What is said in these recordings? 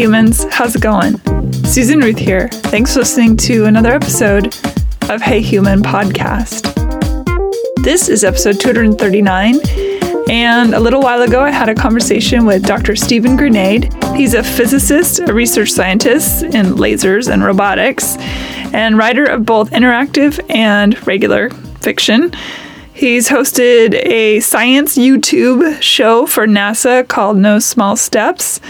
humans, how's it going? Susan Ruth here. Thanks for listening to another episode of Hey Human podcast. This is episode 239, and a little while ago I had a conversation with Dr. Stephen Granade. He's a physicist, a research scientist in lasers and robotics, and writer of both interactive and regular fiction. He's hosted a science YouTube show for NASA called No Small Steps.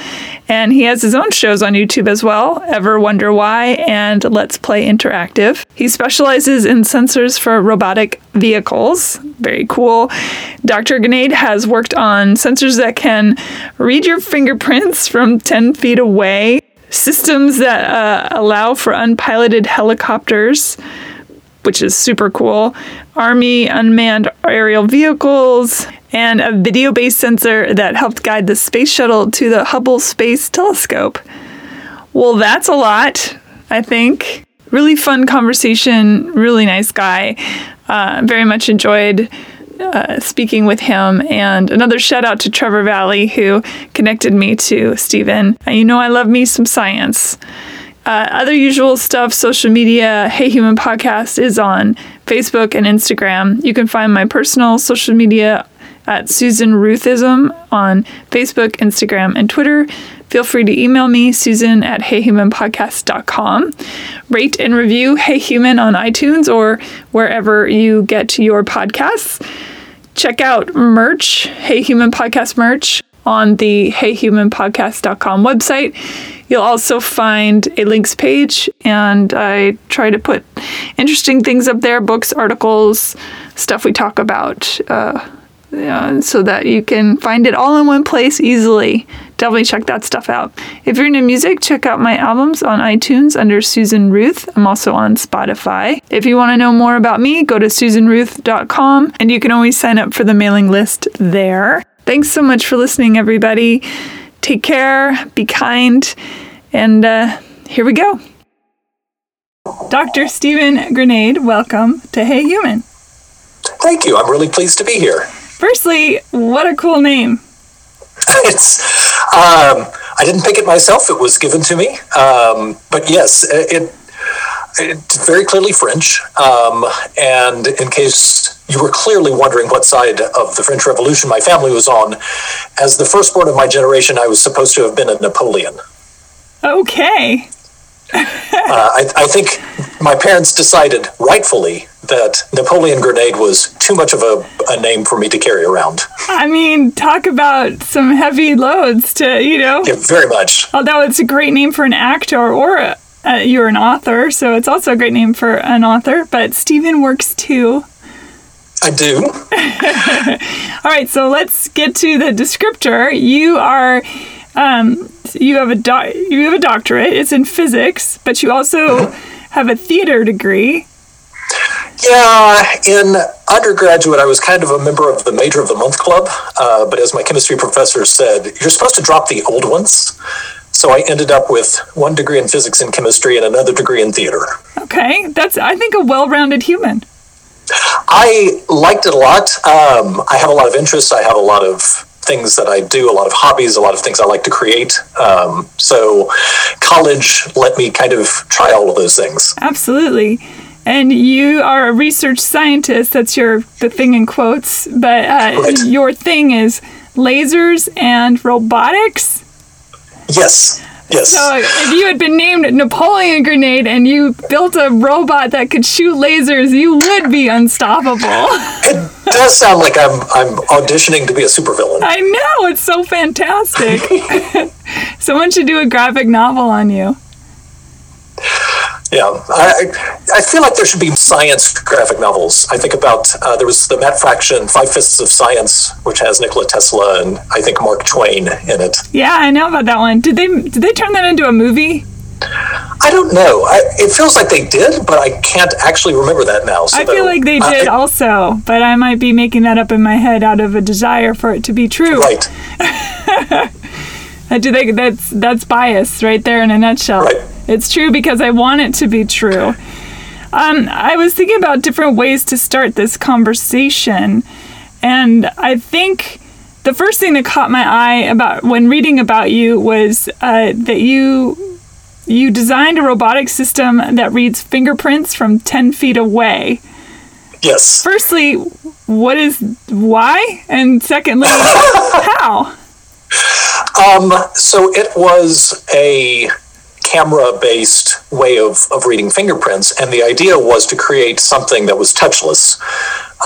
And he has his own shows on YouTube as well Ever Wonder Why and Let's Play Interactive. He specializes in sensors for robotic vehicles. Very cool. Dr. Granade has worked on sensors that can read your fingerprints from 10 feet away, systems that uh, allow for unpiloted helicopters which is super cool, Army unmanned aerial vehicles, and a video based sensor that helped guide the space shuttle to the Hubble Space Telescope. Well, that's a lot, I think. Really fun conversation, really nice guy. Uh, very much enjoyed uh, speaking with him. And another shout out to Trevor Valley, who connected me to Stephen. You know, I love me some science. Uh, other usual stuff, social media, Hey Human Podcast is on Facebook and Instagram. You can find my personal social media at Susan Ruthism on Facebook, Instagram, and Twitter. Feel free to email me, Susan at heyhumanpodcast.com. Rate and review Hey Human on iTunes or wherever you get your podcasts. Check out merch, Hey Human Podcast merch on the heyhumanpodcast.com website. You'll also find a links page, and I try to put interesting things up there books, articles, stuff we talk about, uh, yeah, so that you can find it all in one place easily. Definitely check that stuff out. If you're into music, check out my albums on iTunes under Susan Ruth. I'm also on Spotify. If you want to know more about me, go to susanruth.com and you can always sign up for the mailing list there. Thanks so much for listening, everybody. Take care, be kind, and uh, here we go. Dr. Stephen Granade, welcome to Hey Human. Thank you. I'm really pleased to be here. Firstly, what a cool name. it's um, I didn't pick it myself. It was given to me. Um, but yes, it, it's very clearly French. Um, and in case you were clearly wondering what side of the French Revolution my family was on, as the firstborn of my generation, I was supposed to have been a Napoleon. Okay. uh, I, I, think my parents decided rightfully that Napoleon Granade was too much of a, a, name for me to carry around. I mean, talk about some heavy loads to, you know. Yeah, very much. Although it's a great name for an actor or a, uh, you're an author, so it's also a great name for an author, but Stephen works too. I do. All right, so let's get to the descriptor. You are um, you have a do- you have a doctorate. It's in physics, but you also mm-hmm. have a theater degree. Yeah, in undergraduate, I was kind of a member of the Major of the Month Club. Uh, but as my chemistry professor said, you're supposed to drop the old ones. So I ended up with one degree in physics and chemistry and another degree in theater. Okay, that's I think a well-rounded human. I liked it a lot. Um, I have a lot of interests. I have a lot of things that I do, a lot of hobbies, a lot of things I like to create. Um, so college let me kind of try all of those things. Absolutely. And you are a research scientist. That's your the thing in quotes, but uh, right. your thing is lasers and robotics. Yes. Yes. So if you had been named Napoleon Granade and you built a robot that could shoot lasers, you would be unstoppable. It does sound like I'm I'm auditioning to be a supervillain. I know, it's so fantastic. Someone should do a graphic novel on you. Yeah, I, I feel like there should be science graphic novels. I think about uh, there was the Matt Fraction Five Fists of Science, which has Nikola Tesla and I think Mark Twain in it. Yeah, I know about that one. Did they did they turn that into a movie? I don't know. I, it feels like they did, but I can't actually remember that now. So I feel like they did uh, also, but I might be making that up in my head out of a desire for it to be true. Right. I do think that's that's bias right there in a nutshell. Right. It's true because I want it to be true. Um, I was thinking about different ways to start this conversation, and I think the first thing that caught my eye about when reading about you was uh, that you you designed a robotic system that reads fingerprints from 10 feet away. Yes. Firstly, what is why? And secondly, how? Um, so it was a camera based way of, of reading fingerprints, and the idea was to create something that was touchless.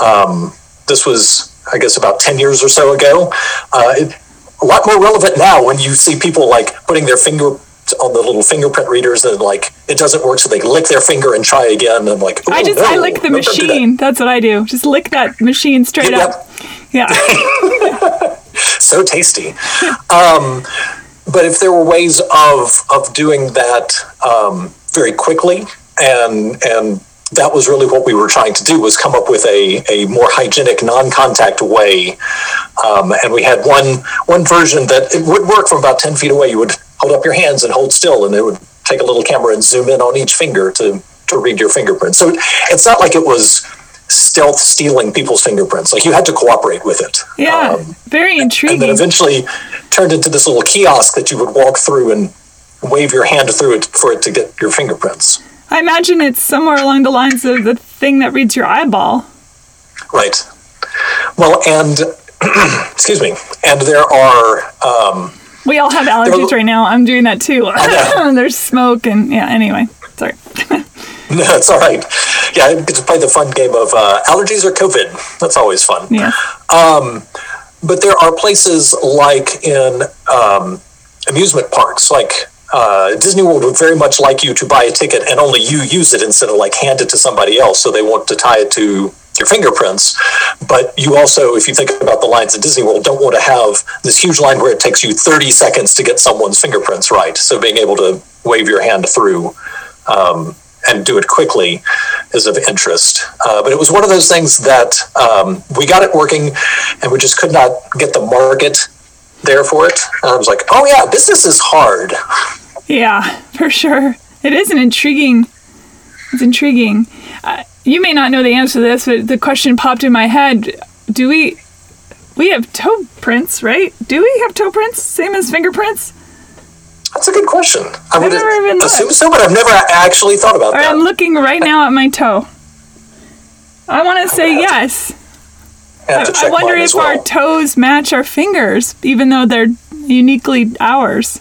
Um, this was, I guess, about 10 years or so ago. Uh, it, a lot more relevant now when you see people like putting their finger on the little fingerprint readers and like it doesn't work so they lick their finger and try again and I'm like I just no, I lick the no, that." machine. That's what I do. Just lick that machine straight up. Yeah. so tasty. Um, but if there were ways of of doing that um, very quickly, and and that was really what we were trying to do was come up with a, a more hygienic, non-contact way. Um, and we had one one version that it would work from about ten feet away. You would hold up your hands and hold still, and it would take a little camera and zoom in on each finger to to read your fingerprints. So it's not like it was stealth stealing people's fingerprints. Like you had to cooperate with it. Yeah. Um, Very intriguing. and then eventually turned into this little kiosk that you would walk through and wave your hand through it for it to get your fingerprints. I imagine it's somewhere along the lines of the thing that reads your eyeball. Right. Well, and excuse me, and there are um, We all have allergies right now. I'm doing that too. There's smoke and yeah. Anyway, sorry. no, it's all right. Yeah, I get to play the fun game of uh, allergies or COVID. That's always fun. Yeah. but there are places like in um, amusement parks, like uh, Disney World would very much like you to buy a ticket and only you use it instead of like hand it to somebody else. So they want to tie it to your fingerprints. But you also, if you think about the lines at Disney World, don't want to have this huge line where it takes you 30 seconds to get someone's fingerprints right. So being able to wave your hand through um, and do it quickly is of interest. Uh, but it was one of those things that um, we got it working and we just could not get the market there for it. And I was like, oh yeah, business is hard. Yeah, for sure. It is an intriguing. It's intriguing. Uh, you may not know the answer to this, but the question popped in my head: Do we we have toe prints, right? Do we have toe prints, same as fingerprints? That's a good question. I would never even assume looked. so, but I've never actually thought about Or that. I'm looking right now at my toe. I want to say yes. I I wonder if well. our toes match our fingers, even though they're uniquely ours.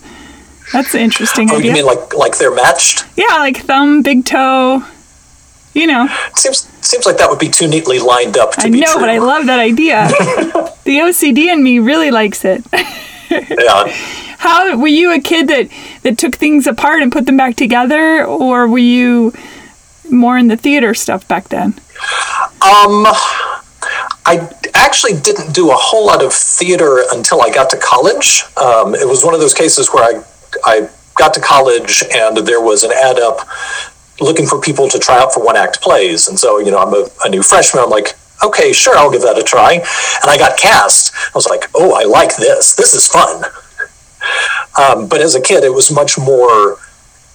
That's an interesting Oh, idea. you mean like like they're matched? yeah, like thumb, big toe. You know, It seems seems like that would be too neatly lined up to I be know, true. but I love that idea. the OCD in me really likes it. yeah. How were you a kid that that took things apart and put them back together, or were you more in the theater stuff back then? Um, I actually didn't do a whole lot of theater until I got to college. Um, it was one of those cases where I I got to college and there was an ad up looking for people to try out for one act plays, and so you know I'm a, a new freshman. I'm like, okay, sure, I'll give that a try, and I got cast. I was like, oh, I like this. This is fun. Um, but as a kid, it was much more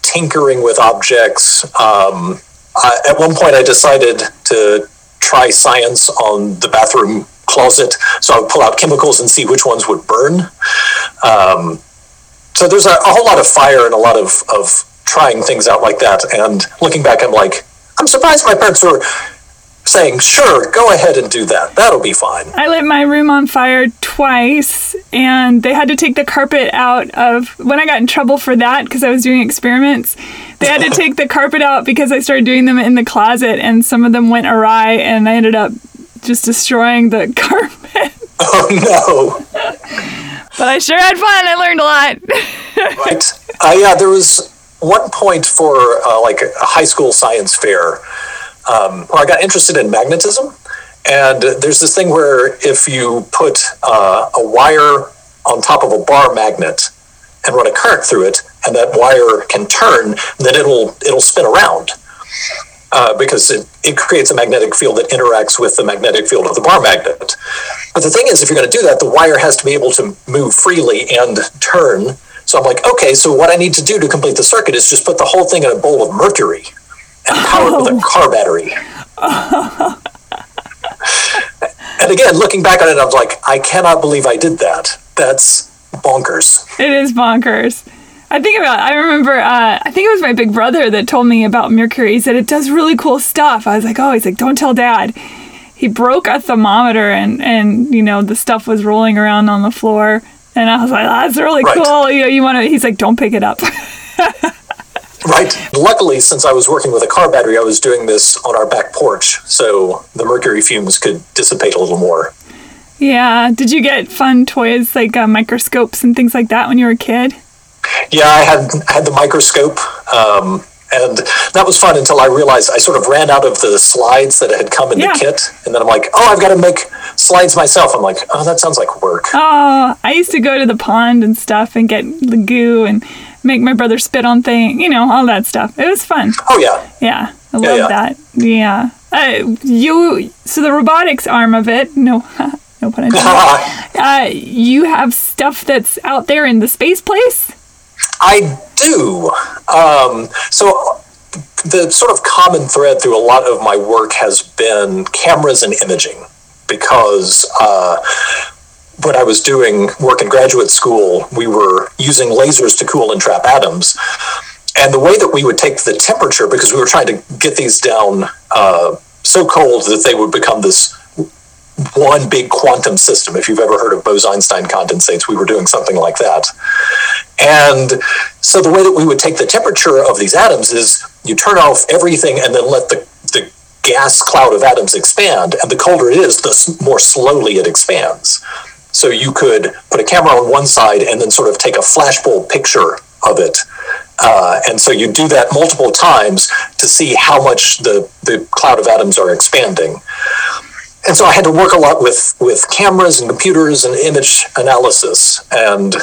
tinkering with objects. Um, I, at one point, I decided to try science on the bathroom closet, so I would pull out chemicals and see which ones would burn. Um, so there's a, a whole lot of fire and a lot of, of trying things out like that. And looking back, I'm like, I'm surprised my parents were saying, sure, go ahead and do that. That'll be fine. I lit my room on fire twice, and they had to take the carpet out of. When I got in trouble for that because I was doing experiments, they had to take the carpet out because I started doing them in the closet, and some of them went awry, and I ended up just destroying the carpet. Oh no. But I sure had fun. I learned a lot. right? Uh, yeah, there was one point for uh, like a high school science fair um, where I got interested in magnetism. And there's this thing where if you put uh, a wire on top of a bar magnet and run a current through it, and that wire can turn, then it'll it'll spin around. Uh, because it, it creates a magnetic field that interacts with the magnetic field of the bar magnet. But the thing is, if you're going to do that, the wire has to be able to move freely and turn. So I'm like, okay, so what I need to do to complete the circuit is just put the whole thing in a bowl of mercury and power it with a car battery. and again, looking back on it, I was like, I cannot believe I did that. That's bonkers. It is bonkers. I think about. I remember. Uh, I think it was my big brother that told me about Mercury. He said it does really cool stuff. I was like, oh, he's like, don't tell dad. He broke a thermometer, and and you know the stuff was rolling around on the floor, and I was like, that's really Right. cool. You know, you want to? He's like, don't pick it up. Right. Luckily, since I was working with a car battery, I was doing this on our back porch, so the mercury fumes could dissipate a little more. yeah. Did you get fun toys like uh, microscopes and things like that when you were a kid? Yeah, I had had the microscope, um, and that was fun until I realized I sort of ran out of the slides that had come in Yeah. the kit, and then I'm like, oh, I've got to make slides myself. I'm like, oh, that sounds like work. Oh, I used to go to the pond and stuff and get the goo and make my brother spit on things, you know, all that stuff. It was fun. Oh yeah, Yeah, I love Yeah, yeah. that. Yeah. Uh, you so the robotics arm of it, no, no pun intended. uh, you have stuff that's out there in the space place. I do. Um, so the sort of common thread through a lot of my work has been cameras and imaging because uh, when I was doing work in graduate school, we were using lasers to cool and trap atoms. And the way that we would take the temperature, because we were trying to get these down uh, so cold that they would become this one big quantum system. If you've ever heard of Bose-Einstein condensates, we were doing something like that. And so the way that we would take the temperature of these atoms is you turn off everything and then let the, the gas cloud of atoms expand. And the colder it is, the more slowly it expands. So you could put a camera on one side and then sort of take a flashbulb picture of it. Uh, and so you do that multiple times to see how much the, the cloud of atoms are expanding. And so I had to work a lot with, with cameras and computers and image analysis. And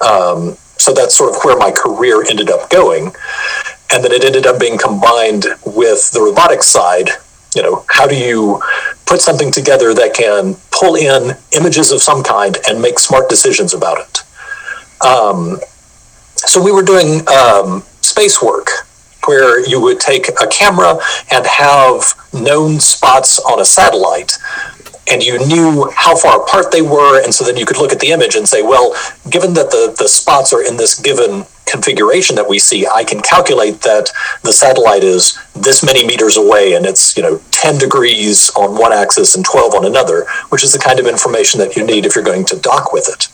um, so that's sort of where my career ended up going. And then it ended up being combined with the robotics side. You know, how do you put something together that can pull in images of some kind and make smart decisions about it? Um, so we were doing um, space work where you would take a camera and have known spots on a satellite and you knew how far apart they were and so then you could look at the image and say well given that the, the spots are in this given configuration that we see i can calculate that the satellite is this many meters away and it's you know 10 degrees on one axis and 12 on another which is the kind of information that you need if you're going to dock with it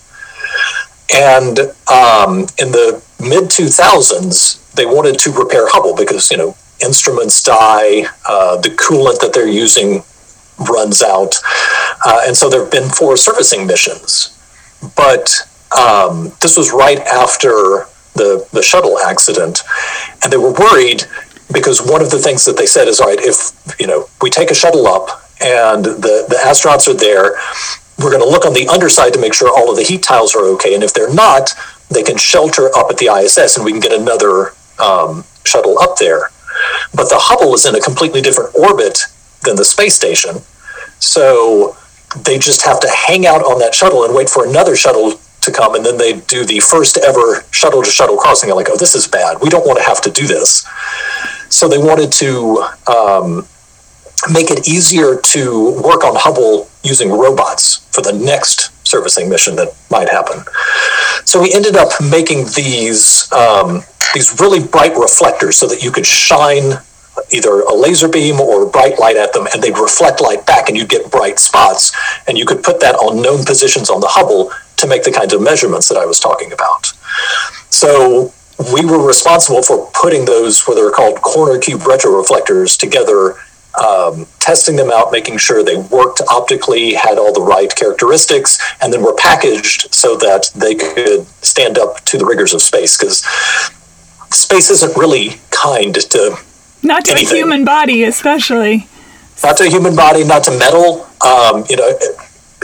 and um, in the mid 2000s, they wanted to repair Hubble because, you know, instruments die, uh, the coolant that they're using runs out. Uh, and so there have been four servicing missions. But um, this was right after the, the shuttle accident. And they were worried because one of the things that they said is all right, if, you know, we take a shuttle up and the, the astronauts are there, we're going to look on the underside to make sure all of the heat tiles are okay. And if they're not, they can shelter up at the ISS and we can get another um, shuttle up there. But the Hubble is in a completely different orbit than the space station. So they just have to hang out on that shuttle and wait for another shuttle to come. And then they do the first ever shuttle to shuttle crossing. They're like, oh, this is bad. We don't want to have to do this. So they wanted to um, make it easier to work on Hubble using robots for the next servicing mission that might happen. So we ended up making these um, these really bright reflectors so that you could shine either a laser beam or bright light at them, and they'd reflect light back, and you'd get bright spots, and you could put that on known positions on the Hubble to make the kinds of measurements that I was talking about. So we were responsible for putting those, what were called corner cube retroreflectors, together um, testing them out, making sure they worked optically, had all the right characteristics, and then were packaged so that they could stand up to the rigors of space. Because space isn't really kind to Not to Anything. a human body, especially. not to a human body, not to metal. Um, you know,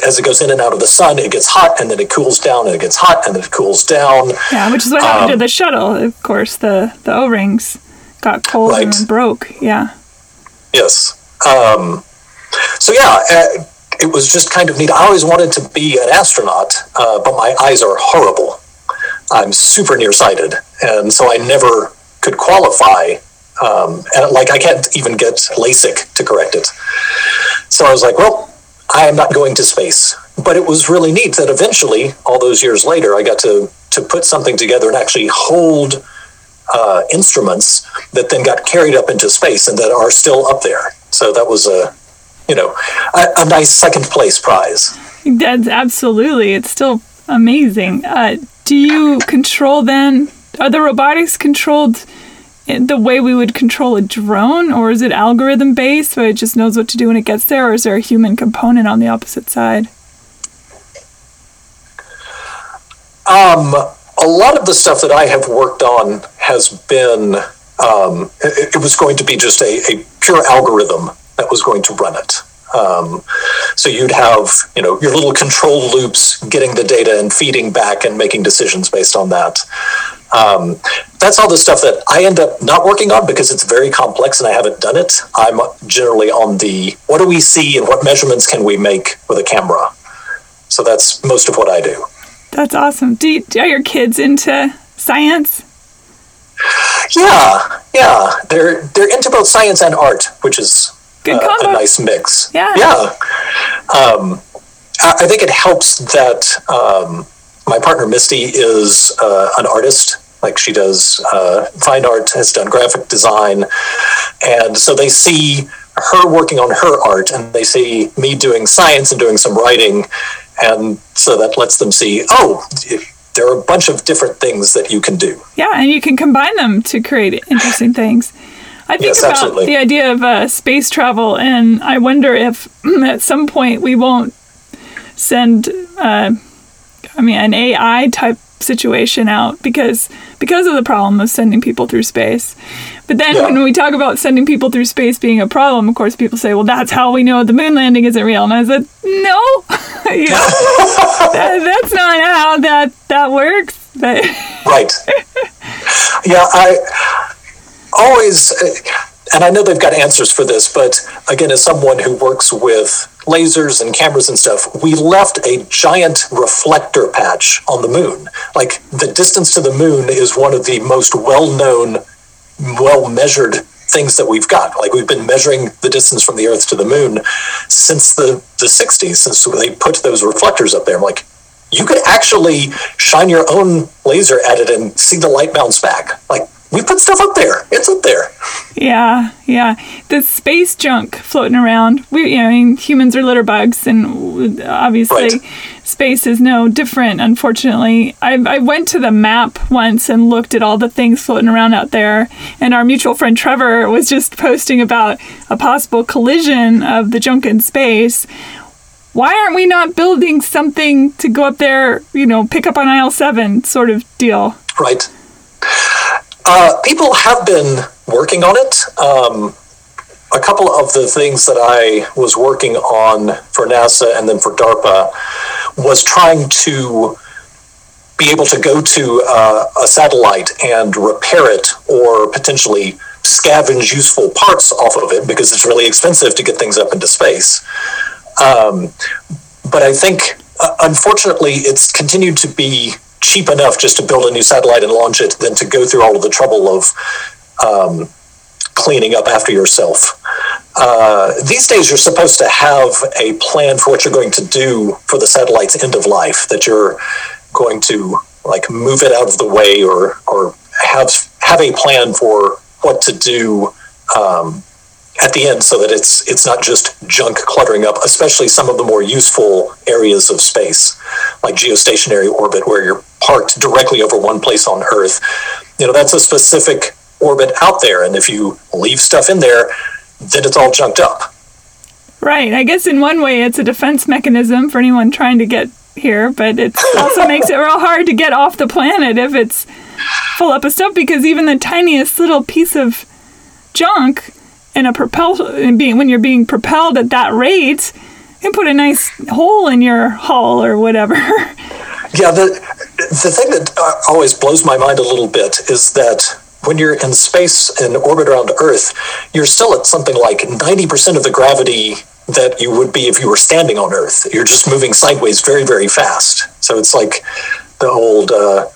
as it goes in and out of the sun, it gets hot and then it cools down and it gets hot and then it cools down. Yeah, which is what happened to Um, the shuttle. Of course, the the O rings got cold Right. and broke. Yeah. Yes. Um, so yeah, uh, it was just kind of neat. I always wanted to be an astronaut, uh, but my eyes are horrible. I'm super nearsighted, and so I never could qualify. Um, and like I can't even get LASIK to correct it. So I was like, well, I am not going to space. But it was really neat that eventually, all those years later, I got to to put something together and actually hold uh, instruments that then got carried up into space and that are still up there. So that was a, you know, a, a nice second place prize. That's absolutely. It's still amazing. Uh, do you control then? Are the robotics controlled the way we would control a drone, or is it algorithm based, where it just knows what to do when it gets there, or is there a human component on the opposite side? Um, a lot of the stuff that I have worked on has been, um, it, it, was going to be just a, a, pure algorithm that was going to run it. Um, so you'd have, you know, your little control loops getting the data and feeding back and making decisions based on that. Um, that's all the stuff that I end up not working on because it's very complex and I haven't done it. I'm generally on the what do we see and what measurements can we make with a camera. So that's most of what I do. That's awesome. Do you, are your kids into science? Yeah, yeah. They're they're into both science and art, which is uh, a nice mix. Yeah, yeah. Um, I, I, think it helps that um, my partner Misty is uh, an artist. Like she does uh, fine art, has done graphic design, and so they see her working on her art, and they see me doing science and doing some writing, and so that lets them see, oh, there are a bunch of different things that you can do. Yeah, and you can combine them to create interesting things. I think yes, about absolutely. the idea of uh, space travel, and I wonder if at some point we won't send, uh, I mean, an AI type situation out because because of the problem of sending people through space. But then yeah. when we talk about sending people through space being a problem, of course people say, "Well, that's how we know the moon landing isn't real." And I said, "No, you know, that, that's not how that that works." But right. Yeah, I always uh, and I know they've got answers for this, but again, as someone who works with lasers and cameras and stuff, we left a giant reflector patch on the moon. Like the distance to the moon is one of the most well known, well measured things that we've got. Like we've been measuring the distance from the Earth to the moon since the, the 60s, since they put those reflectors up there. I'm like, you could actually shine your own laser at it and see the light bounce back. Like we put stuff up there. It's up there. Yeah, yeah. The space junk floating around. We, you know, I mean, humans are litter bugs, and obviously, right. space is no different. Unfortunately, I, I went to the map once and looked at all the things floating around out there, and our mutual friend Trevor was just posting about a possible collision of the junk in space. Why aren't we not building something to go up there? You know, pick up on aisle seven, sort of deal. Right. Uh, people have been working on it. Um, a couple of the things that I was working on for NASA and then for DARPA was trying to be able to go to uh, a satellite and repair it or potentially scavenge useful parts off of it because it's really expensive to get things up into space. Um, but I think, uh, unfortunately, it's continued to be cheap enough just to build a new satellite and launch it than to go through all of the trouble of um, cleaning up after yourself. Uh, these days, you're supposed to have a plan for what you're going to do for the satellite's end of life. That you're going to like move it out of the way, or or have have a plan for what to do um, at the end so that it's it's not just junk cluttering up especially some of the more useful areas of space like geostationary orbit where you're parked directly over one place on earth. You know that's a specific orbit out there and if you leave stuff in there then it's all junked up. Right. I guess in one way it's a defense mechanism for anyone trying to get here but it also makes it real hard to get off the planet if it's full up of stuff because even the tiniest little piece of junk in a propel being when you're being propelled at that rate and put a nice hole in your hull or whatever. Yeah, the the thing that uh, always blows my mind a little bit is that when you're in space in orbit around Earth, you're still at something like 90% of the gravity that you would be if you were standing on Earth. You're just moving sideways very, very fast. So it's like the old uh,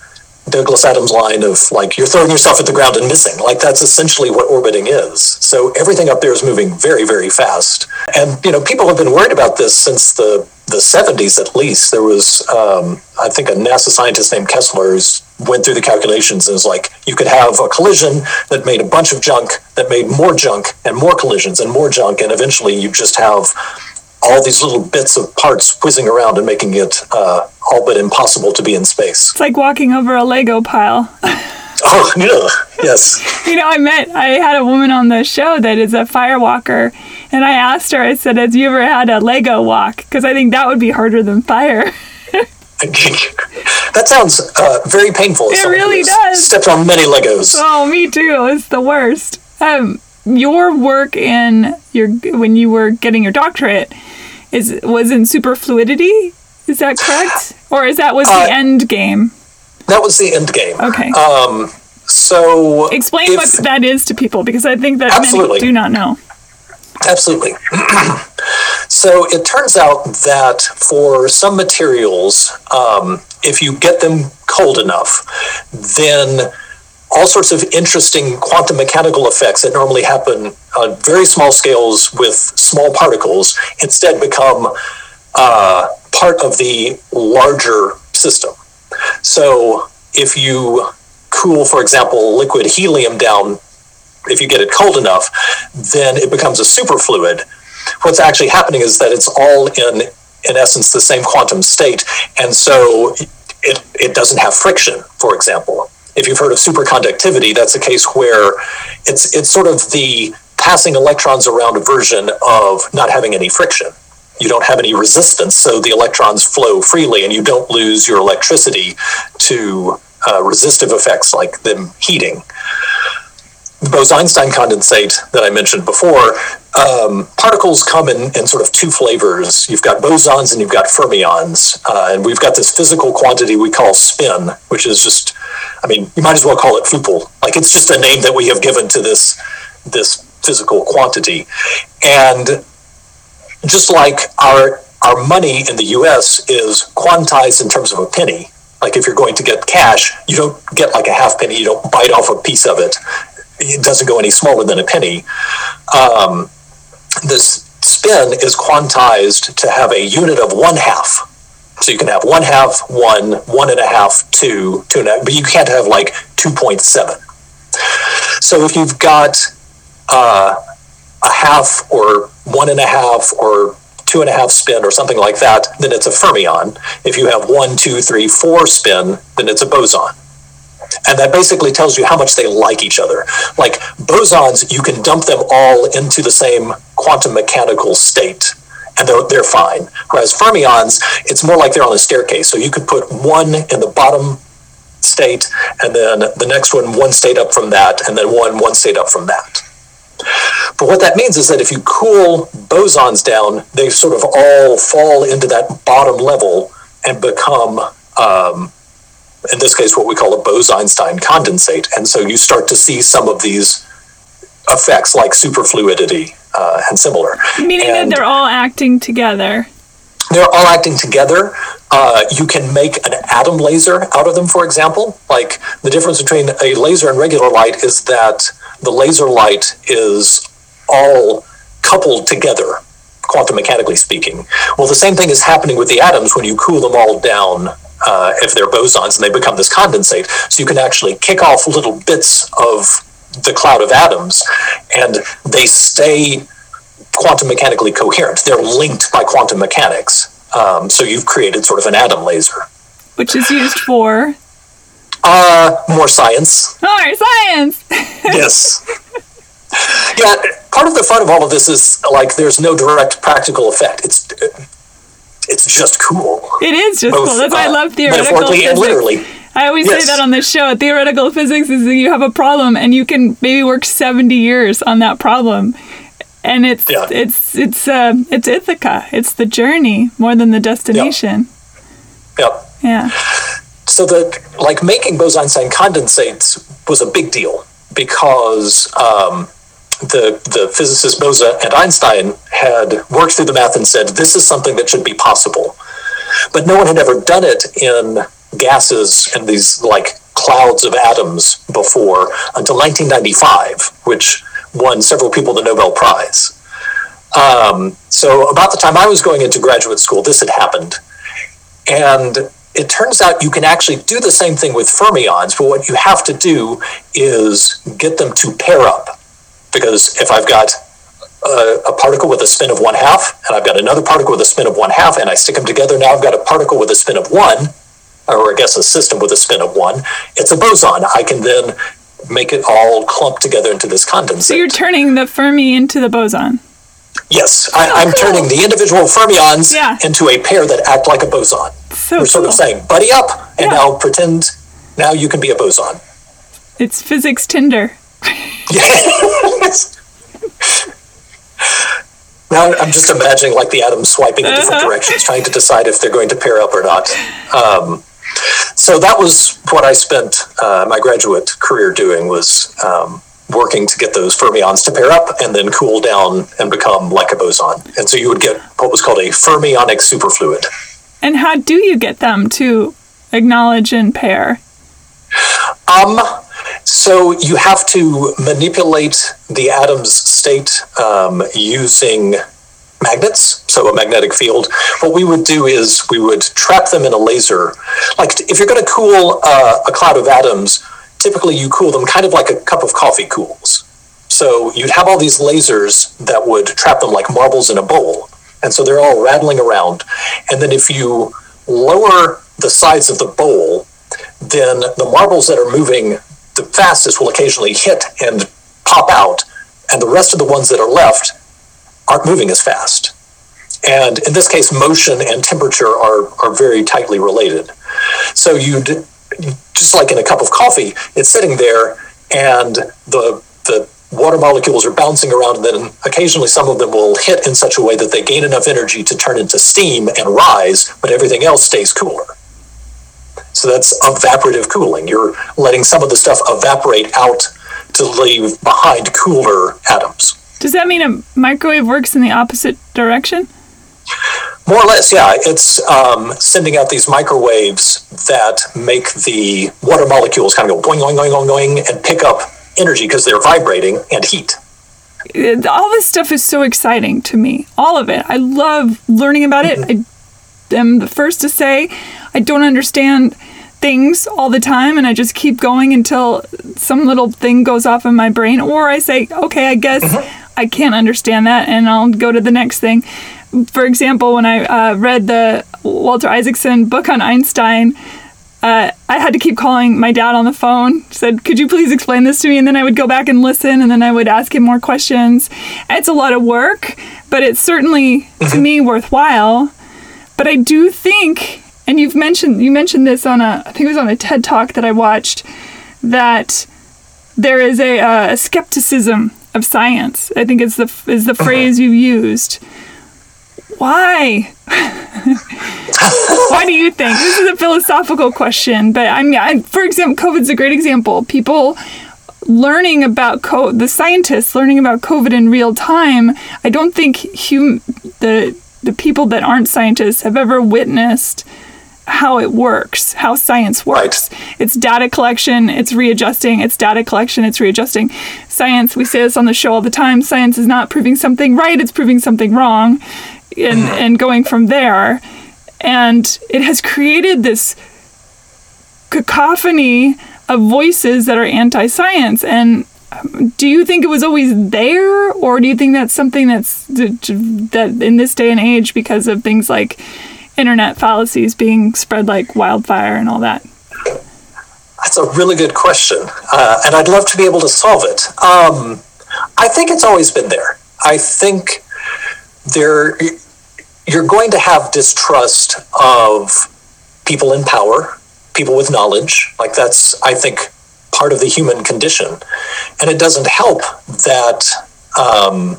Douglas Adams line of like you're throwing yourself at the ground and missing. Like that's essentially what orbiting is. So everything up there is moving very, very fast. And you know, people have been worried about this since the the 70s at least. There was, um, I think, a NASA scientist named Kessler who's went through the calculations and was like, you could have a collision that made a bunch of junk, that made more junk and more collisions and more junk, and eventually you just have all these little bits of parts whizzing around and making it uh, all but impossible to be in space. It's like walking over a Lego pile. oh, yeah, yes. you know, I met, I had a woman on the show that is a firewalker, and I asked her, I said, Have you ever had a Lego walk? Because I think that would be harder than fire. that sounds uh, very painful. It really does. Stepped on many Legos. Oh, me too. It's the worst. Um, your work in your when you were getting your doctorate is was in superfluidity. Is that correct, or is that was the uh, end game? That was the end game. Okay. Um, so explain if, what that is to people because I think that absolutely. many do not know. Absolutely. so it turns out that for some materials, um, if you get them cold enough, then all sorts of interesting quantum mechanical effects that normally happen on very small scales with small particles instead become uh, part of the larger system. So if you cool, for example, liquid helium down, if you get it cold enough, then it becomes a superfluid. What's actually happening is that it's all in, in essence, the same quantum state, and so it, it doesn't have friction, for example if you've heard of superconductivity, that's a case where it's it's sort of the passing electrons around a version of not having any friction. You don't have any resistance, so the electrons flow freely, and you don't lose your electricity to uh, resistive effects like them heating. The Bose-Einstein condensate that I mentioned before, um, particles come in, in sort of two flavors. You've got bosons and you've got fermions, uh, and we've got this physical quantity we call spin, which is just I mean, you might as well call it FUPL. Like it's just a name that we have given to this this physical quantity, and just like our our money in the U.S. is quantized in terms of a penny. Like if you're going to get cash, you don't get like a half penny. You don't bite off a piece of it. It doesn't go any smaller than a penny. Um, this spin is quantized to have a unit of one half. So you can have one half, one, one and a half, two, two and a half, but you can't have like 2.7. So if you've got uh, a half or one and a half or two and a half spin or something like that, then it's a fermion. If you have one, two, three, four spin, then it's a boson. And that basically tells you how much they like each other. Like bosons, you can dump them all into the same quantum mechanical state and they're, they're fine. Whereas fermions, it's more like they're on a staircase. So you could put one in the bottom state, and then the next one one state up from that, and then one one state up from that. But what that means is that if you cool bosons down, they sort of all fall into that bottom level and become, um, in this case, what we call a Bose-Einstein condensate. And so you start to see some of these effects like superfluidity uh, and similar. Meaning and that they're all acting together. They're all acting together. Uh, you can make an atom laser out of them, for example. Like the difference between a laser and regular light is that the laser light is all coupled together, quantum mechanically speaking. Well, the same thing is happening with the atoms when you cool them all down uh, if they're bosons and they become this condensate. So you can actually kick off little bits of the cloud of atoms, and they stay quantum mechanically coherent. They're linked by quantum mechanics. Um, so you've created sort of an atom laser, which is used for uh, more science. More science. yes. Yeah, part of the fun of all of this is like there's no direct practical effect. It's it's just cool. It is just Both, cool. That's why uh, I love theoretical metaphorically physics. and literally. I always yes. say that on the show. Theoretical physics is that you have a problem and you can maybe work 70 years on that problem. And it's yeah. it's it's uh, it's Ithaca. It's the journey more than the destination. Yep. yep. Yeah. So that like making Bose-Einstein condensates was a big deal because um, the the physicists Bose and Einstein had worked through the math and said this is something that should be possible, but no one had ever done it in gases and these like clouds of atoms before until 1995, which won several people the Nobel Prize. Um, so, about the time I was going into graduate school, this had happened. And it turns out you can actually do the same thing with fermions, but what you have to do is get them to pair up. Because if I've got a, a, particle with a spin of one half, and I've got another particle with a spin of one half, and I stick them together, now I've got a particle with a spin of one, or I guess a system with a spin of one. It's a boson. I can then make it all clump together into this condensate. So you're turning the Fermi into the boson. Yes, I, am oh, cool. turning the individual fermions yeah. into a pair that act like a boson. So We're sort of saying, buddy up, and yeah. now pretend now you can be a boson. It's physics Tinder. yes. now I'm just imagining like the atoms swiping in different uh-huh. directions, trying to decide if they're going to pair up or not. Um, so that was what I spent uh, my graduate career doing was um, working to get those fermions to pair up and then cool down and become like a boson. And so you would get what was called a fermionic superfluid. And how do you get them to acknowledge and pair? Um, so you have to manipulate the atom's state um, using magnets, so a magnetic field. What we would do is we would trap them in a laser. Like if you're going to cool uh, a cloud of atoms, typically you cool them kind of like a cup of coffee cools. So you'd have all these lasers that would trap them like marbles in a bowl. And so they're all rattling around. And then if you lower the sides of the bowl, then the marbles that are moving the fastest will occasionally hit and pop out. And the rest of the ones that are left aren't moving as fast. And in this case, motion and temperature are, are very tightly related. So you'd just like in a cup of coffee, it's sitting there and the the water molecules are bouncing around and then occasionally some of them will hit in such a way that they gain enough energy to turn into steam and rise, but everything else stays cooler. So that's evaporative cooling. You're letting some of the stuff evaporate out to leave behind cooler atoms. Does that mean a microwave works in the opposite direction? More or less, yeah. It's um, sending out these microwaves that make the water molecules kind of go going, going, going, going, going, and pick up energy because they're vibrating and heat. All this stuff is so exciting to me. All of it. I love learning about it. Mm-hmm. I am the first to say I don't understand things all the time and I just keep going until some little thing goes off in my brain or I say, okay, I guess mm-hmm. I can't understand that and I'll go to the next thing. For example, when I uh, read the Walter Isaacson book on Einstein, uh, I had to keep calling my dad on the phone. Said, "Could you please explain this to me?" And then I would go back and listen, and then I would ask him more questions. It's a lot of work, but it's certainly to me worthwhile. But I do think, and you've mentioned you mentioned this on a I think it was on a TED talk that I watched that there is a, uh, a skepticism of science. I think it's the is the uh-huh. phrase you used why? Why do you think? This is a philosophical question, but I mean, I, for example, COVID's a great example. People learning about co- the scientists learning about COVID in real time. I don't think hum- the the people that aren't scientists have ever witnessed how it works, how science works. Right. It's data collection, it's readjusting, it's data collection, it's readjusting. Science, we say this on the show all the time, science is not proving something right, it's proving something wrong and mm-hmm. and going from there. And it has created this cacophony of voices that are anti-science. And um, do you think it was always there? Or do you think that's something that's that in this day and age because of things like internet fallacies being spread like wildfire and all that? That's a really good question uh, and i'd love to be able to solve it. Um, i think it's always been there. I think there you're going to have distrust of people in power, people with knowledge. Like that's, I think, part of the human condition. And it doesn't help that um,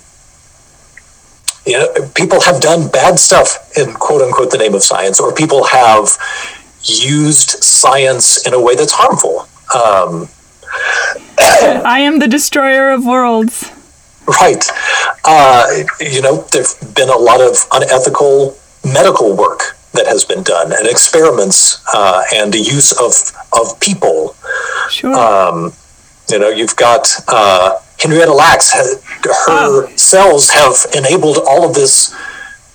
you know people have done bad stuff in quote unquote the name of science, or people have used science in a way that's harmful. Um, I am the destroyer of worlds. Right. Uh, you know, there've been a lot of unethical medical work that has been done and experiments uh, and the use of of people. Sure. Um, you know, you've got uh, Henrietta Lacks. Her oh. cells have enabled all of this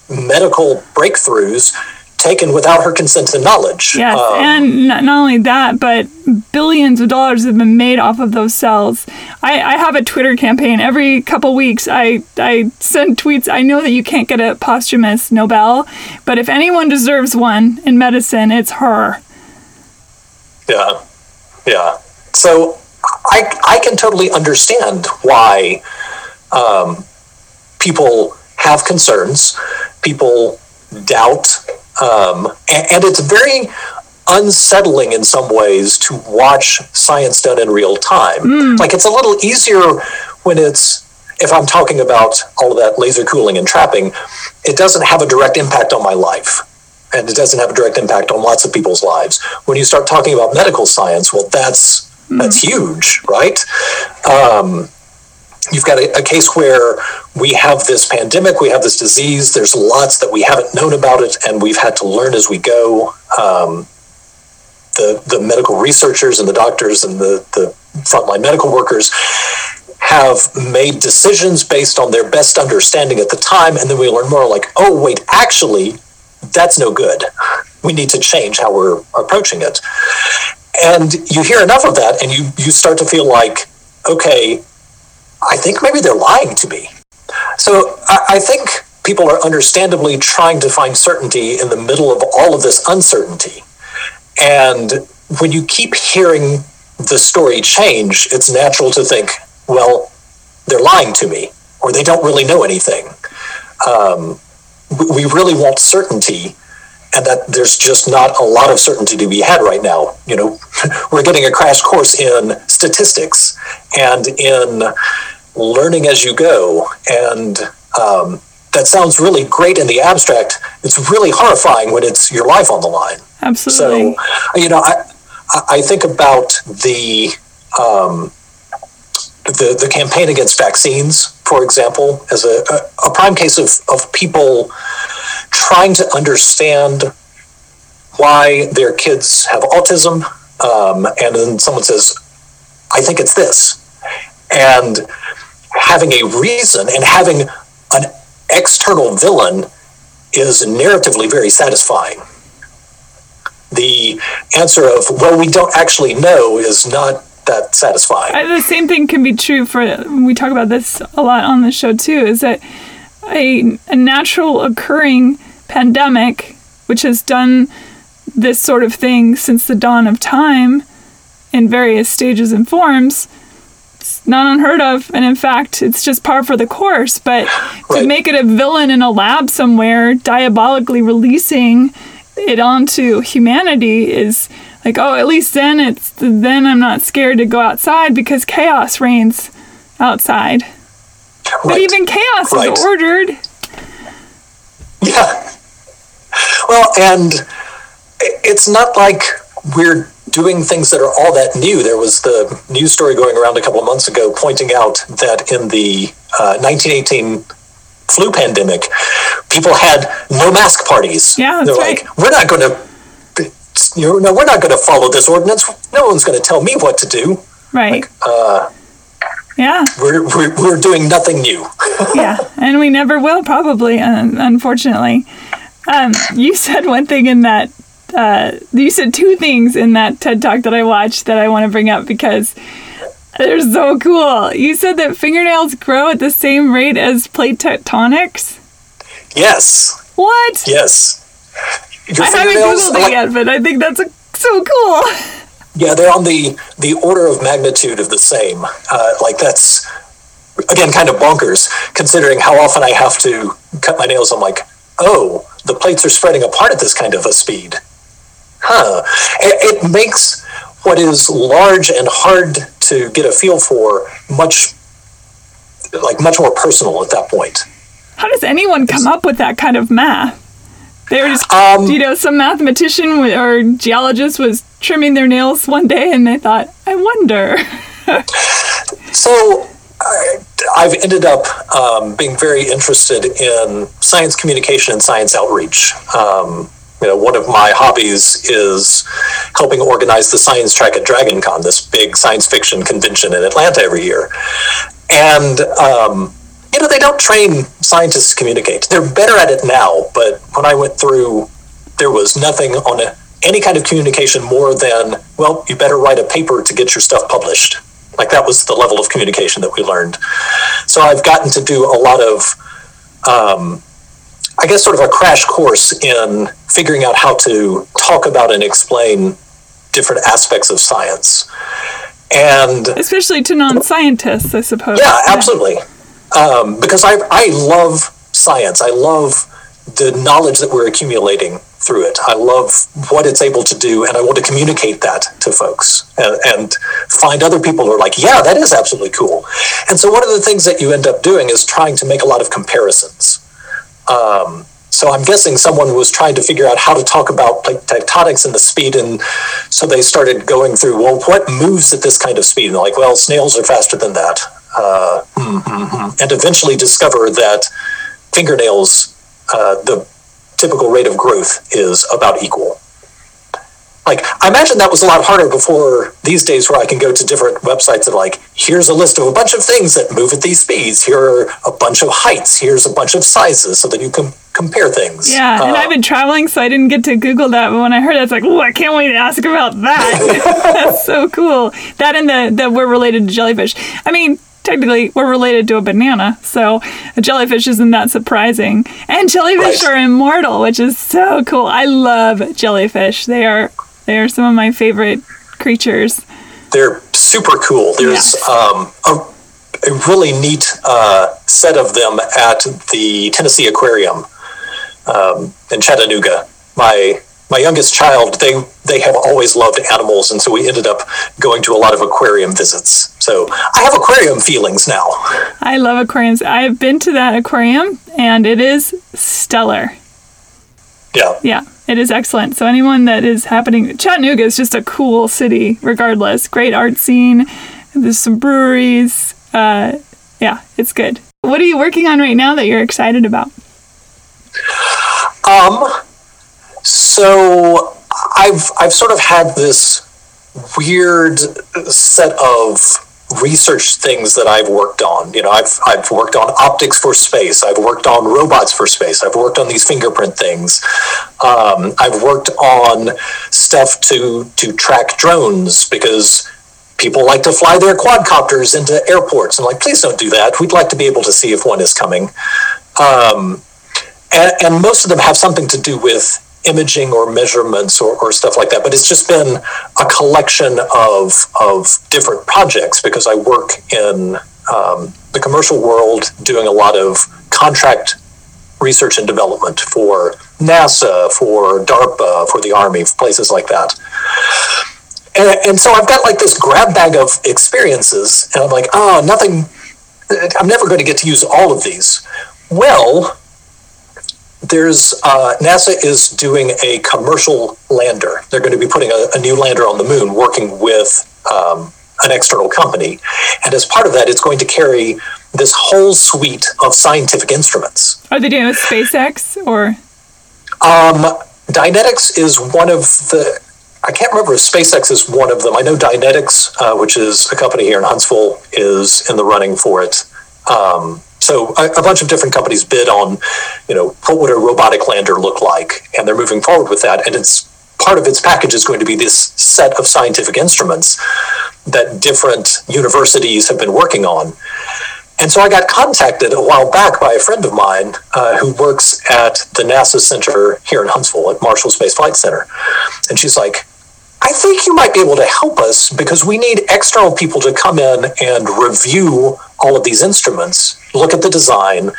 medical breakthroughs taken without her consent and knowledge. Yes, um, and not, not, only that, but billions of dollars have been made off of those cells. I, I have a Twitter campaign. Every couple weeks, I, I send tweets. I know that you can't get a posthumous Nobel, but if anyone deserves one in medicine, it's her. Yeah, yeah. So I, I can totally understand why um, people have concerns, people doubt um, and, and it's very unsettling in some ways to watch science done in real time. Mm. Like it's a little easier when it's if I'm talking about all of that laser cooling and trapping, it doesn't have a direct impact on my life. And it doesn't have a direct impact on lots of people's lives. When you start talking about medical science, well, that's mm. that's huge, right? Um, you've got a, a, case where we have this pandemic, we have this disease. There's lots that we haven't known about it, and we've had to learn as we go. Um, the the medical researchers and the doctors and the the frontline medical workers have made decisions based on their best understanding at the time, and then we learn more like, oh wait, actually, that's no good. We need to change how we're approaching it. And you hear enough of that, and you you start to feel like, okay, I think maybe they're lying to me. So I, I think people are understandably trying to find certainty in the middle of all of this uncertainty. And when you keep hearing the story change, it's natural to think, well, they're lying to me, or they don't really know anything. Um, we really want certainty, and that there's just not a lot of certainty to be had right now. You know, we're getting a crash course in statistics and in learning as you go. And um, that sounds really great in the abstract. It's really horrifying when it's your life on the line. Absolutely. So, you know, I, I think about the, um, the, the campaign against vaccines, for example, as a, a, prime case of, of people trying to understand why their kids have autism. Um, and then someone says, I think it's this. And having a reason and having an external villain is narratively very satisfying. The answer of, well, we don't actually know is not that satisfying. the same thing can be true for, we talk about this a lot on the show too, is that a, a natural occurring pandemic, which has done this sort of thing since the dawn of time in various stages and forms, not unheard of. And in fact, it's just par for the course. But right. to make it a villain in a lab somewhere, diabolically releasing it onto humanity is like, oh, at least then it's then I'm not scared to go outside because chaos reigns outside. Right. But even chaos right. is ordered. Yeah. Well, and it's not like we're doing things that are all that new. There was the news story going around a couple of months ago pointing out that in the uh, 1918 flu pandemic, people had no mask parties. Yeah, They're right. like, we're not going to, you know, we're not going to follow this ordinance. No one's going to tell me what to do. Right. Like, uh, yeah. We're, we're, we're doing nothing new. yeah. And we never will, probably, unfortunately. Um, you said one thing in that uh, you said two things in that TED talk that I watched that I want to bring up because they're so cool. You said that fingernails grow at the same rate as plate tectonics. Yes. What? Yes. Your I haven't googled it like, yet, but I think that's a, so cool. Yeah, they're on the the order of magnitude of the same. Uh, like that's again kind of bonkers considering how often I have to cut my nails. I'm like, oh, the plates are spreading apart at this kind of a speed huh, it, it makes what is large and hard to get a feel for much like much more personal at that point. How does anyone come up with that kind of math? They were just, um, you know, some mathematician or geologist was trimming their nails one day and they thought, I wonder. so I, have ended up um, being very interested in science communication and science outreach. Um, You know, one of my hobbies is helping organize the science track at DragonCon, this big science fiction convention in Atlanta every year. And um, you know, they don't train scientists to communicate. They're better at it now, but when I went through, there was nothing on a, any kind of communication more than, well, you better write a paper to get your stuff published. Like that was the level of communication that we learned. So I've gotten to do a lot of, um, I guess, sort of a crash course in figuring out how to talk about and explain different aspects of science. And especially to non scientists, I suppose. Yeah, absolutely. Um, because I, I love science. I love the knowledge that we're accumulating through it. I love what it's able to do, and I want to communicate that to folks and, and, find other people who are like, yeah, that is absolutely cool. And so, one of the things that you end up doing is trying to make a lot of comparisons. Um, so I'm guessing someone was trying to figure out how to talk about plate tectonics and the speed, and so they started going through, well, what moves at this kind of speed? And they're like, well, snails are faster than that, uh, mm-hmm. and eventually discover that fingernails, uh, the typical rate of growth is about equal. Like, I imagine that was a lot harder before these days where I can go to different websites and, like, here's a list of a bunch of things that move at these speeds. Here are a bunch of heights. Here's a bunch of sizes so that you can compare things. Yeah, and uh, I've been traveling, so I didn't get to Google that. But when I heard it, it's like, oh, I can't wait to ask about that. That's so cool. That and the that we're related to jellyfish. I mean, technically we're related to a banana, so a jellyfish isn't that surprising. And jellyfish right. are immortal, which is so cool. I love jellyfish. They are they are some of my favorite creatures. They're super cool. There's yes. um, a, a, really neat uh, set of them at the Tennessee Aquarium um, in Chattanooga. My my youngest child, they they have always loved animals, and so we ended up going to a lot of aquarium visits. So I have aquarium feelings now. I love aquariums. I've been to that aquarium, and it is stellar. Yeah. Yeah, it is excellent. So anyone that is happening, Chattanooga is just a cool city, regardless. Great art scene. There's some breweries. Uh, yeah, it's good. What are you working on right now that you're excited about? Um, so I've I've sort of had this weird set of research things that I've worked on. You know, I've I've worked on optics for space. I've worked on robots for space. I've worked on these fingerprint things. Um, I've worked on stuff to to track drones because people like to fly their quadcopters into airports and like please don't do that. We'd like to be able to see if one is coming. Um, and, and most of them have something to do with imaging or measurements or, or stuff like that. But it's just been a collection of of different projects because I work in um, the commercial world doing a lot of contract research and development for NASA, for DARPA, for the Army, places like that. And, and so I've got like this grab bag of experiences, and I'm like, oh, nothing. I'm never going to get to use all of these. Well, there's uh, NASA is doing a commercial lander. They're going to be putting a, a new lander on the moon, working with um, an external company, and as part of that, it's going to carry this whole suite of scientific instruments. Are they doing with SpaceX or? Um, Dynetics is one of the. I can't remember if SpaceX is one of them. I know Dynetics, uh, which is a company here in Huntsville, is in the running for it. Um, so a, a, bunch of different companies bid on, you know, what would a robotic lander look like, and they're moving forward with that. And it's part of its package is going to be this set of scientific instruments that different universities have been working on. And so I got contacted a while back by a friend of mine uh, who works at the NASA Center here in Huntsville at Marshall Space Flight Center. And she's like, I think you might be able to help us because we need external people to come in and review all of these instruments, look at the design,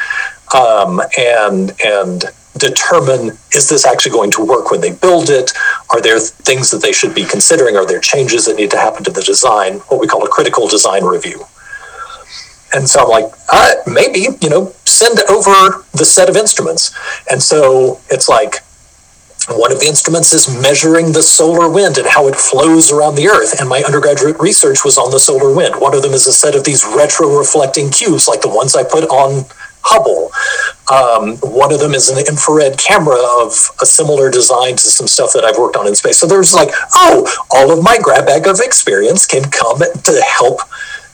um, and and determine is this actually going to work when they build it? Are there things that they should be considering? Are there changes that need to happen to the design? What we call a critical design review. And so I'm like, uh, maybe, you know, send over the set of instruments. And so it's like, one of the instruments is measuring the solar wind and how it flows around the Earth. And my undergraduate research was on the solar wind. One of them is a set of these retro reflecting cubes, like the ones I put on Hubble. Um, one of them is an infrared camera of a similar design to some stuff that I've worked on in space. So there's like, oh, all of my grab bag of experience can come to help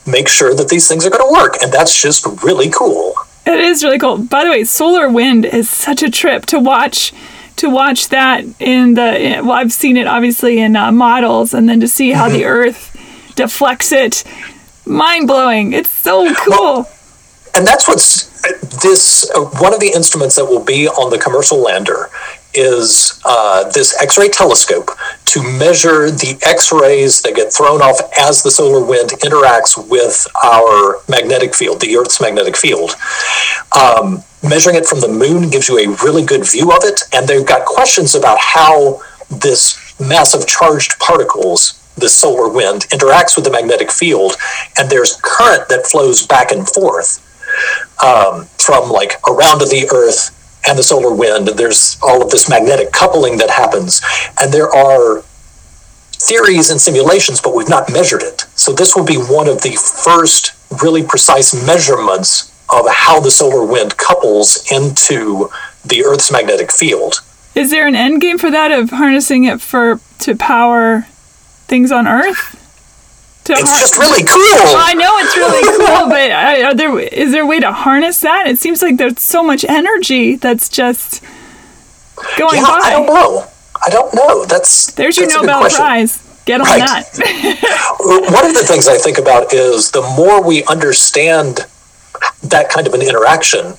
make sure that these things are going to work. And that's just really cool. It is really cool. By the way, solar wind is such a trip to watch. To watch that in the well, I've seen it obviously in uh, models, and then to see how the Earth deflects it, mind blowing. It's so cool. Well, and that's what's this uh, one of the instruments that will be on the commercial lander is uh, this X-ray telescope to measure the X-rays that get thrown off as the solar wind interacts with our magnetic field, the Earth's magnetic field. Um, measuring it from the moon gives you a really good view of it, and they've got questions about how this mass of charged particles the solar wind interacts with the magnetic field and there's current that flows back and forth um, from like around the earth and the solar wind And there's all of this magnetic coupling that happens. And there are theories and simulations but we've not measured it. So this will be one of the first really precise measurements of how the solar wind couples into the earth's magnetic field. Is there an end game for that of harnessing it for to power things on Earth? It's har- just really cool. I know it's really cool, but are there is there a way to harness that? It seems like there's so much energy that's just going yeah, by. I don't know. I don't know. That's there's your that's Nobel Prize. Get on right. that. One of the things I think about is the more we understand that kind of an interaction,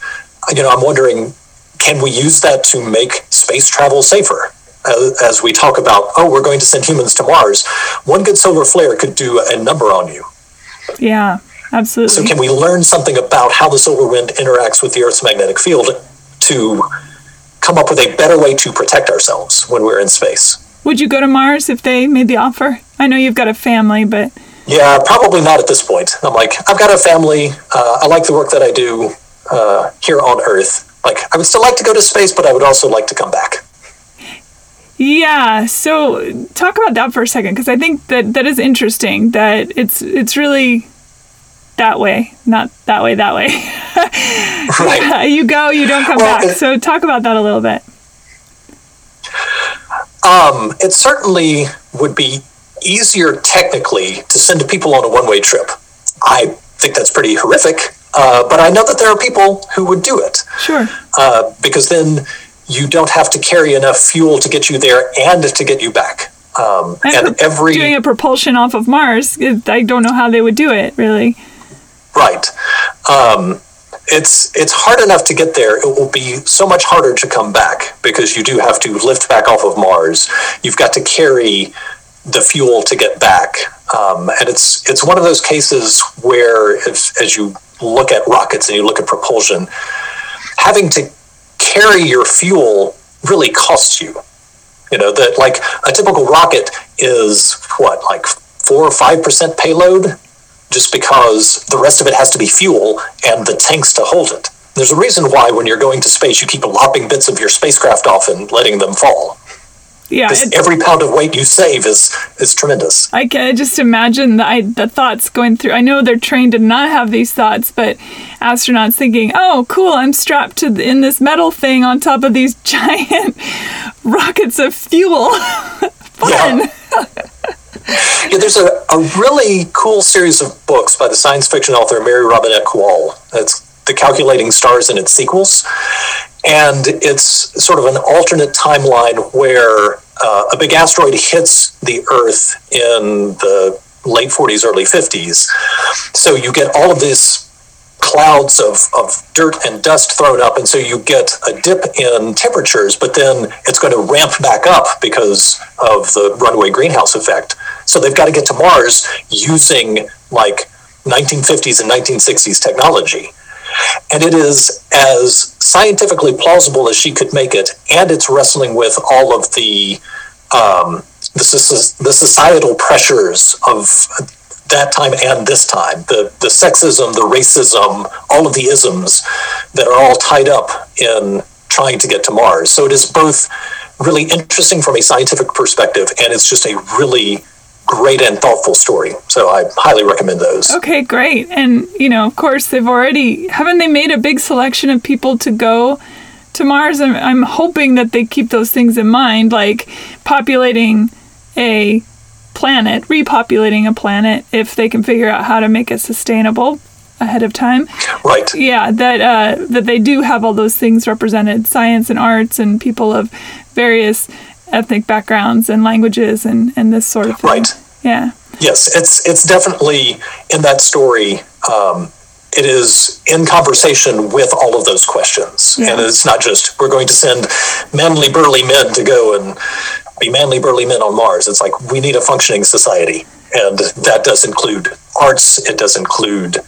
you know, I'm wondering, can we use that to make space travel safer? As we talk about, oh, we're going to send humans to Mars, one good solar flare could do a number on you. Yeah, absolutely. So, can we learn something about how the solar wind interacts with the Earth's magnetic field to come up with a better way to protect ourselves when we're in space? Would you go to Mars if they made the offer? I know you've got a family, but. Yeah, probably not at this point. I'm like, I've got a family. Uh, I like the work that I do uh, here on Earth. Like, I would still like to go to space, but I would also like to come back. Yeah, so talk about that for a second because I think that that is interesting that it's it's really that way, not that way, that way. right. you go, you don't come well, back. It, so talk about that a little bit. Um, it certainly would be easier technically to send people on a one-way trip. I think that's pretty horrific, uh, but I know that there are people who would do it. Sure. Uh, because then you don't have to carry enough fuel to get you there and to get you back. Um, and, and every doing a propulsion off of Mars, I don't know how they would do it really. Right. Um, it's it's hard enough to get there. It will be so much harder to come back because you do have to lift back off of Mars. You've got to carry the fuel to get back, um, and it's it's one of those cases where, if, as you look at rockets and you look at propulsion, having to carry your fuel really costs you. You know, that like a typical rocket is what, like four or five percent payload, just because the rest of it has to be fuel and the tanks to hold it. There's a reason why when you're going to space, you keep lopping bits of your spacecraft off and letting them fall. Yeah, every pound of weight you save is is tremendous. I can just imagine the, I, the thoughts going through. I know they're trained to not have these thoughts, but astronauts thinking, "Oh, cool! I'm strapped to in this metal thing on top of these giant rockets of fuel." Fun. Yeah. yeah, there's a, a really cool series of books by the science fiction author Mary Robinette Kowal. It's the Calculating Stars and its sequels and it's sort of an alternate timeline where uh, a big asteroid hits the Earth in the late 40s, early 50s. So you get all of these clouds of, of dirt and dust thrown up, and so you get a dip in temperatures, but then it's going to ramp back up because of the runaway greenhouse effect. So they've got to get to Mars using like 1950s and 1960s technology. And it is as scientifically plausible as she could make it, and it's wrestling with all of the um, the, the societal pressures of that time and this time. The the sexism the racism all of the isms that are all tied up in trying to get to mars. So it is both really interesting from a scientific perspective and it's just a really great and thoughtful story. So I highly recommend those. Okay, great. And you know, of course, they've already haven't they made a big selection of people to go to Mars? I'm, I'm hoping that they keep those things in mind, like populating a planet, repopulating a planet, if they can figure out how to make it sustainable ahead of time. Right. Yeah, that uh, that they do have all those things represented: science and arts, and people of various ethnic backgrounds and languages, and and this sort of thing. Right. Yeah. Yes, it's it's definitely in that story. Um, it is in conversation with all of those questions, Yeah. and it's not just we're going to send manly burly men to go and be manly burly men on Mars. It's like we need a functioning society, and that does include arts. It does include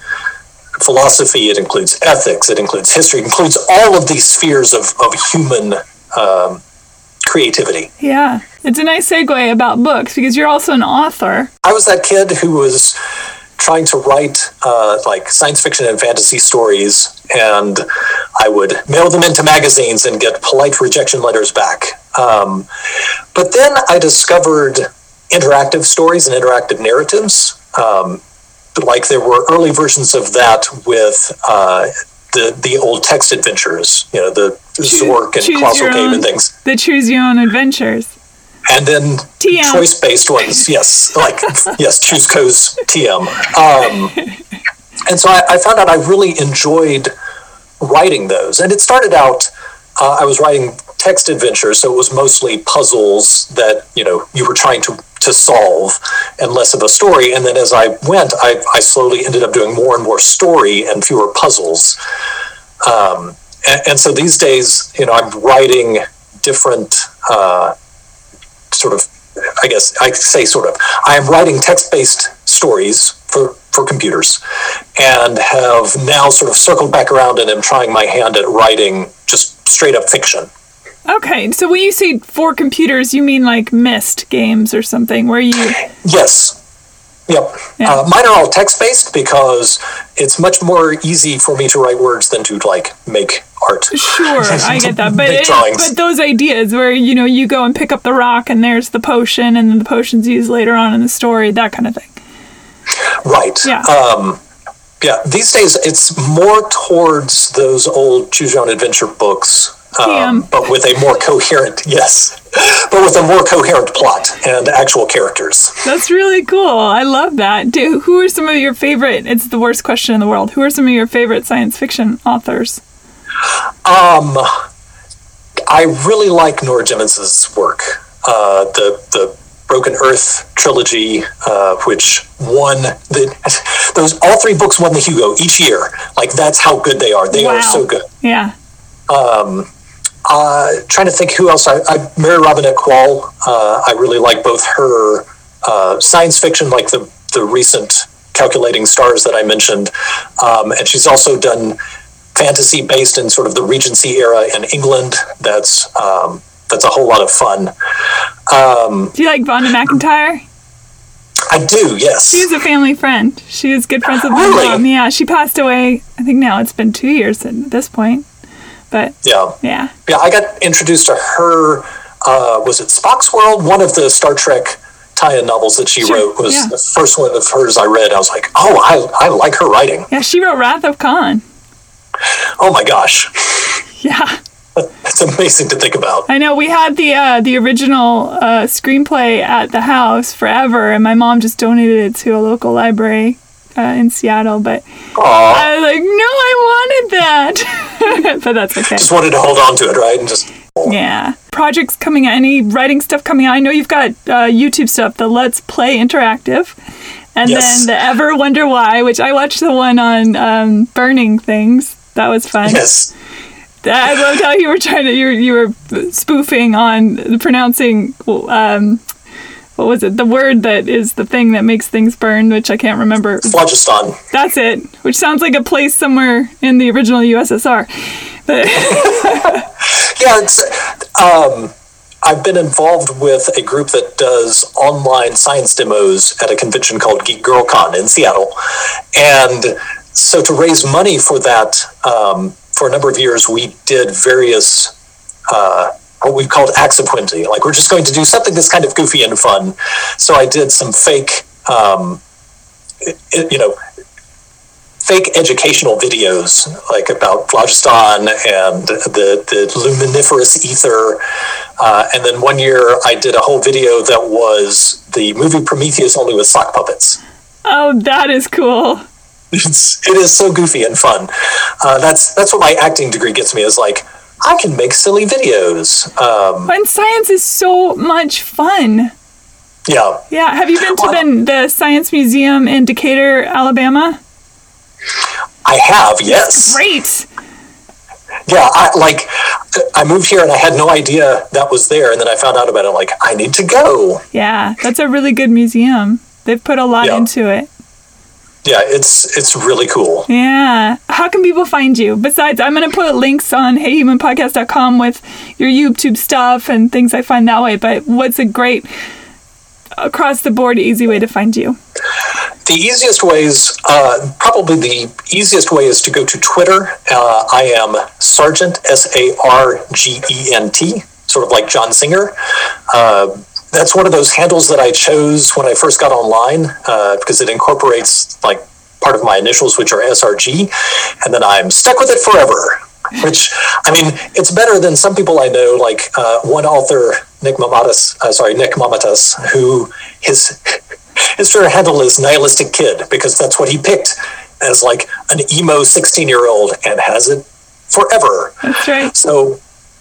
philosophy. It includes ethics. It includes history. It includes all of these spheres of of human um, creativity. Yeah. It's a nice segue about books because you're also an author. I was that kid who was trying to write uh, like science fiction and fantasy stories, and I would mail them into magazines and get polite rejection letters back. Um, but then I discovered interactive stories and interactive narratives. Um, like there were early versions of that with uh, the the old text adventures, you know, the Zork and choose Colossal Cave and things The Choose Your Own Adventures. and then TM. choice based ones yes like yes choose co's tm um, and so I, I found out i really enjoyed writing those and it started out uh, i was writing text adventure, so it was mostly puzzles that you know you were trying to to solve and less of a story and then as i went i, I slowly ended up doing more and more story and fewer puzzles um, and, and so these days you know i'm writing different uh, sort of I guess I say sort of I am writing text-based stories for for computers and have now sort of circled back around and am trying my hand at writing just straight up fiction. Okay, so when you say for computers, you mean like Myst games or something where you. Yes. Yep. Yeah. Uh, mine are all text-based because it's much more easy for me to write words than to like make art. Sure, I get that, but it, but those ideas where you know you go and pick up the rock and there's the potion and the potion's used later on in the story, that kind of thing. Right. Yeah. Um, yeah. These days, it's more towards those old choose your own adventure books, um, but with a more coherent yes, but with a more coherent plot and actual characters. That's really cool. I love that. Do, who are some of your favorite? It's the worst question in the world. Who are some of your favorite science fiction authors? Um, I really like Nora Jemisin's work. Uh, the the Broken Earth trilogy, uh, which won the those all three books won the Hugo each year. Like that's how good they are. They Wow. are so good. Yeah. Uh, trying to think who else. I, I Mary Robinette Kowal. Uh, I really like both her uh, science fiction, like the the recent Calculating Stars that I mentioned, um, and she's also done fantasy based in sort of the Regency era in England. That's um, that's a whole lot of fun. Um, Do you like Vonda McIntyre? I do, yes. She's a family friend. She was good friends with my Really? mom. Yeah, she passed away. I think now it's been two years at this point. But yeah, yeah, yeah. I got introduced to her. Uh, was it Spock's World? One of the Star Trek tie-in novels that she Sure, wrote was yeah. the first one of hers I read. I was like, oh, I, I like her writing. yeah, she wrote Wrath of Khan. Oh my gosh, Yeah, it's amazing to think about. I know. We had the uh, the original uh, screenplay at the house forever, and my mom just donated it to a local library uh, in Seattle. But Aw, I was like, no, I wanted that. but that's okay. just wanted to hold on to it, right? And just Yeah. Projects coming out, any writing stuff coming out? I know you've got uh, YouTube stuff, the Let's Play Interactive, and Yes. then the Ever Wonder Why, which I watched the one on um, burning things. That was fun. yes, I loved how you were trying to, you were, you were spoofing on pronouncing, um, what was it? The word that is the thing that makes things burn, which I can't remember. phlogiston. That's it, which sounds like a place somewhere in the original USSR. Yeah, it's. Um, I've been involved with a group that does online science demos at a convention called Geek Girl Con in Seattle, and so to raise money for that, um, for a number of years, we did various uh, what we've called accipuenty. Like we're just going to do something that's kind of goofy and fun. So I did some fake, um, it, you know, fake educational videos like about phlogiston and the, the luminiferous ether. Uh, and then one year I did a whole video that was the movie Prometheus only with sock puppets. Oh, that is cool. It's, it is so goofy and fun. Uh, that's that's what my acting degree gets me is like I can make silly videos. Um, and science is so much fun. Yeah. Yeah. Have you been to well, the, the Science Museum in Decatur, Alabama? I have, yes. Great. Yeah, I, like I moved here and I had no idea that was there, and then I found out about it. I'm like, I need to go. Yeah, that's a really good museum. They've put a lot yeah. into it. Yeah, it's it's really cool. Yeah. How can people find you? Besides, I'm going to put links on heyhumanpodcast.com with your YouTube stuff and things I find that way. But what's a great across the board easy way to find you? The easiest ways, uh, probably the easiest way is to go to Twitter. Uh, I am Sargent, S A R G E N T, sort of like John Singer. Uh, that's one of those handles that I chose when I first got online uh, because it incorporates like part of my initials, which are SRG, and then I'm stuck with it forever. Which I mean, it's better than some people I know, like uh, one author, Nick Mamatas, uh, sorry, Nick Mamatas, who his his Twitter handle is nihilistic kid because that's what he picked as like an emo 16 year old and has it forever. That's right. So.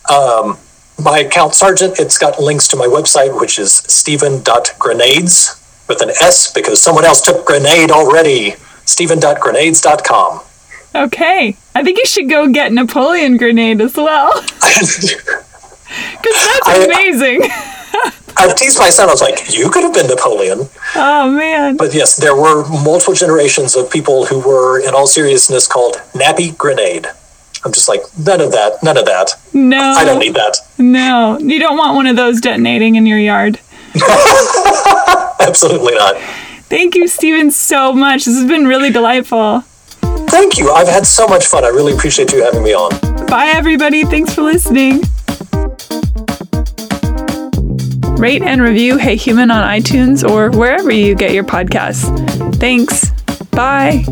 Um, my account Sargent, it's got links to my website, which is stephen.granades with an S because someone else took granade already. Stephen.granades.com. Okay. I think you should go get Napoleon Granade as well. Because that's amazing. I, I've teased my son. I was like, you could have been Napoleon. Oh, man. But yes, there were multiple generations of people who were, in all seriousness, called Nappy Granade. I'm just like, none of that, none of that. No. I don't need that. No, you don't want one of those detonating in your yard. Absolutely not. Thank you, Stephen, so much. This has been really delightful. Thank you. I've had so much fun. I really appreciate you having me on. Bye, everybody. Thanks for listening. Rate and review Hey Human on iTunes or wherever you get your podcasts. Thanks. Bye.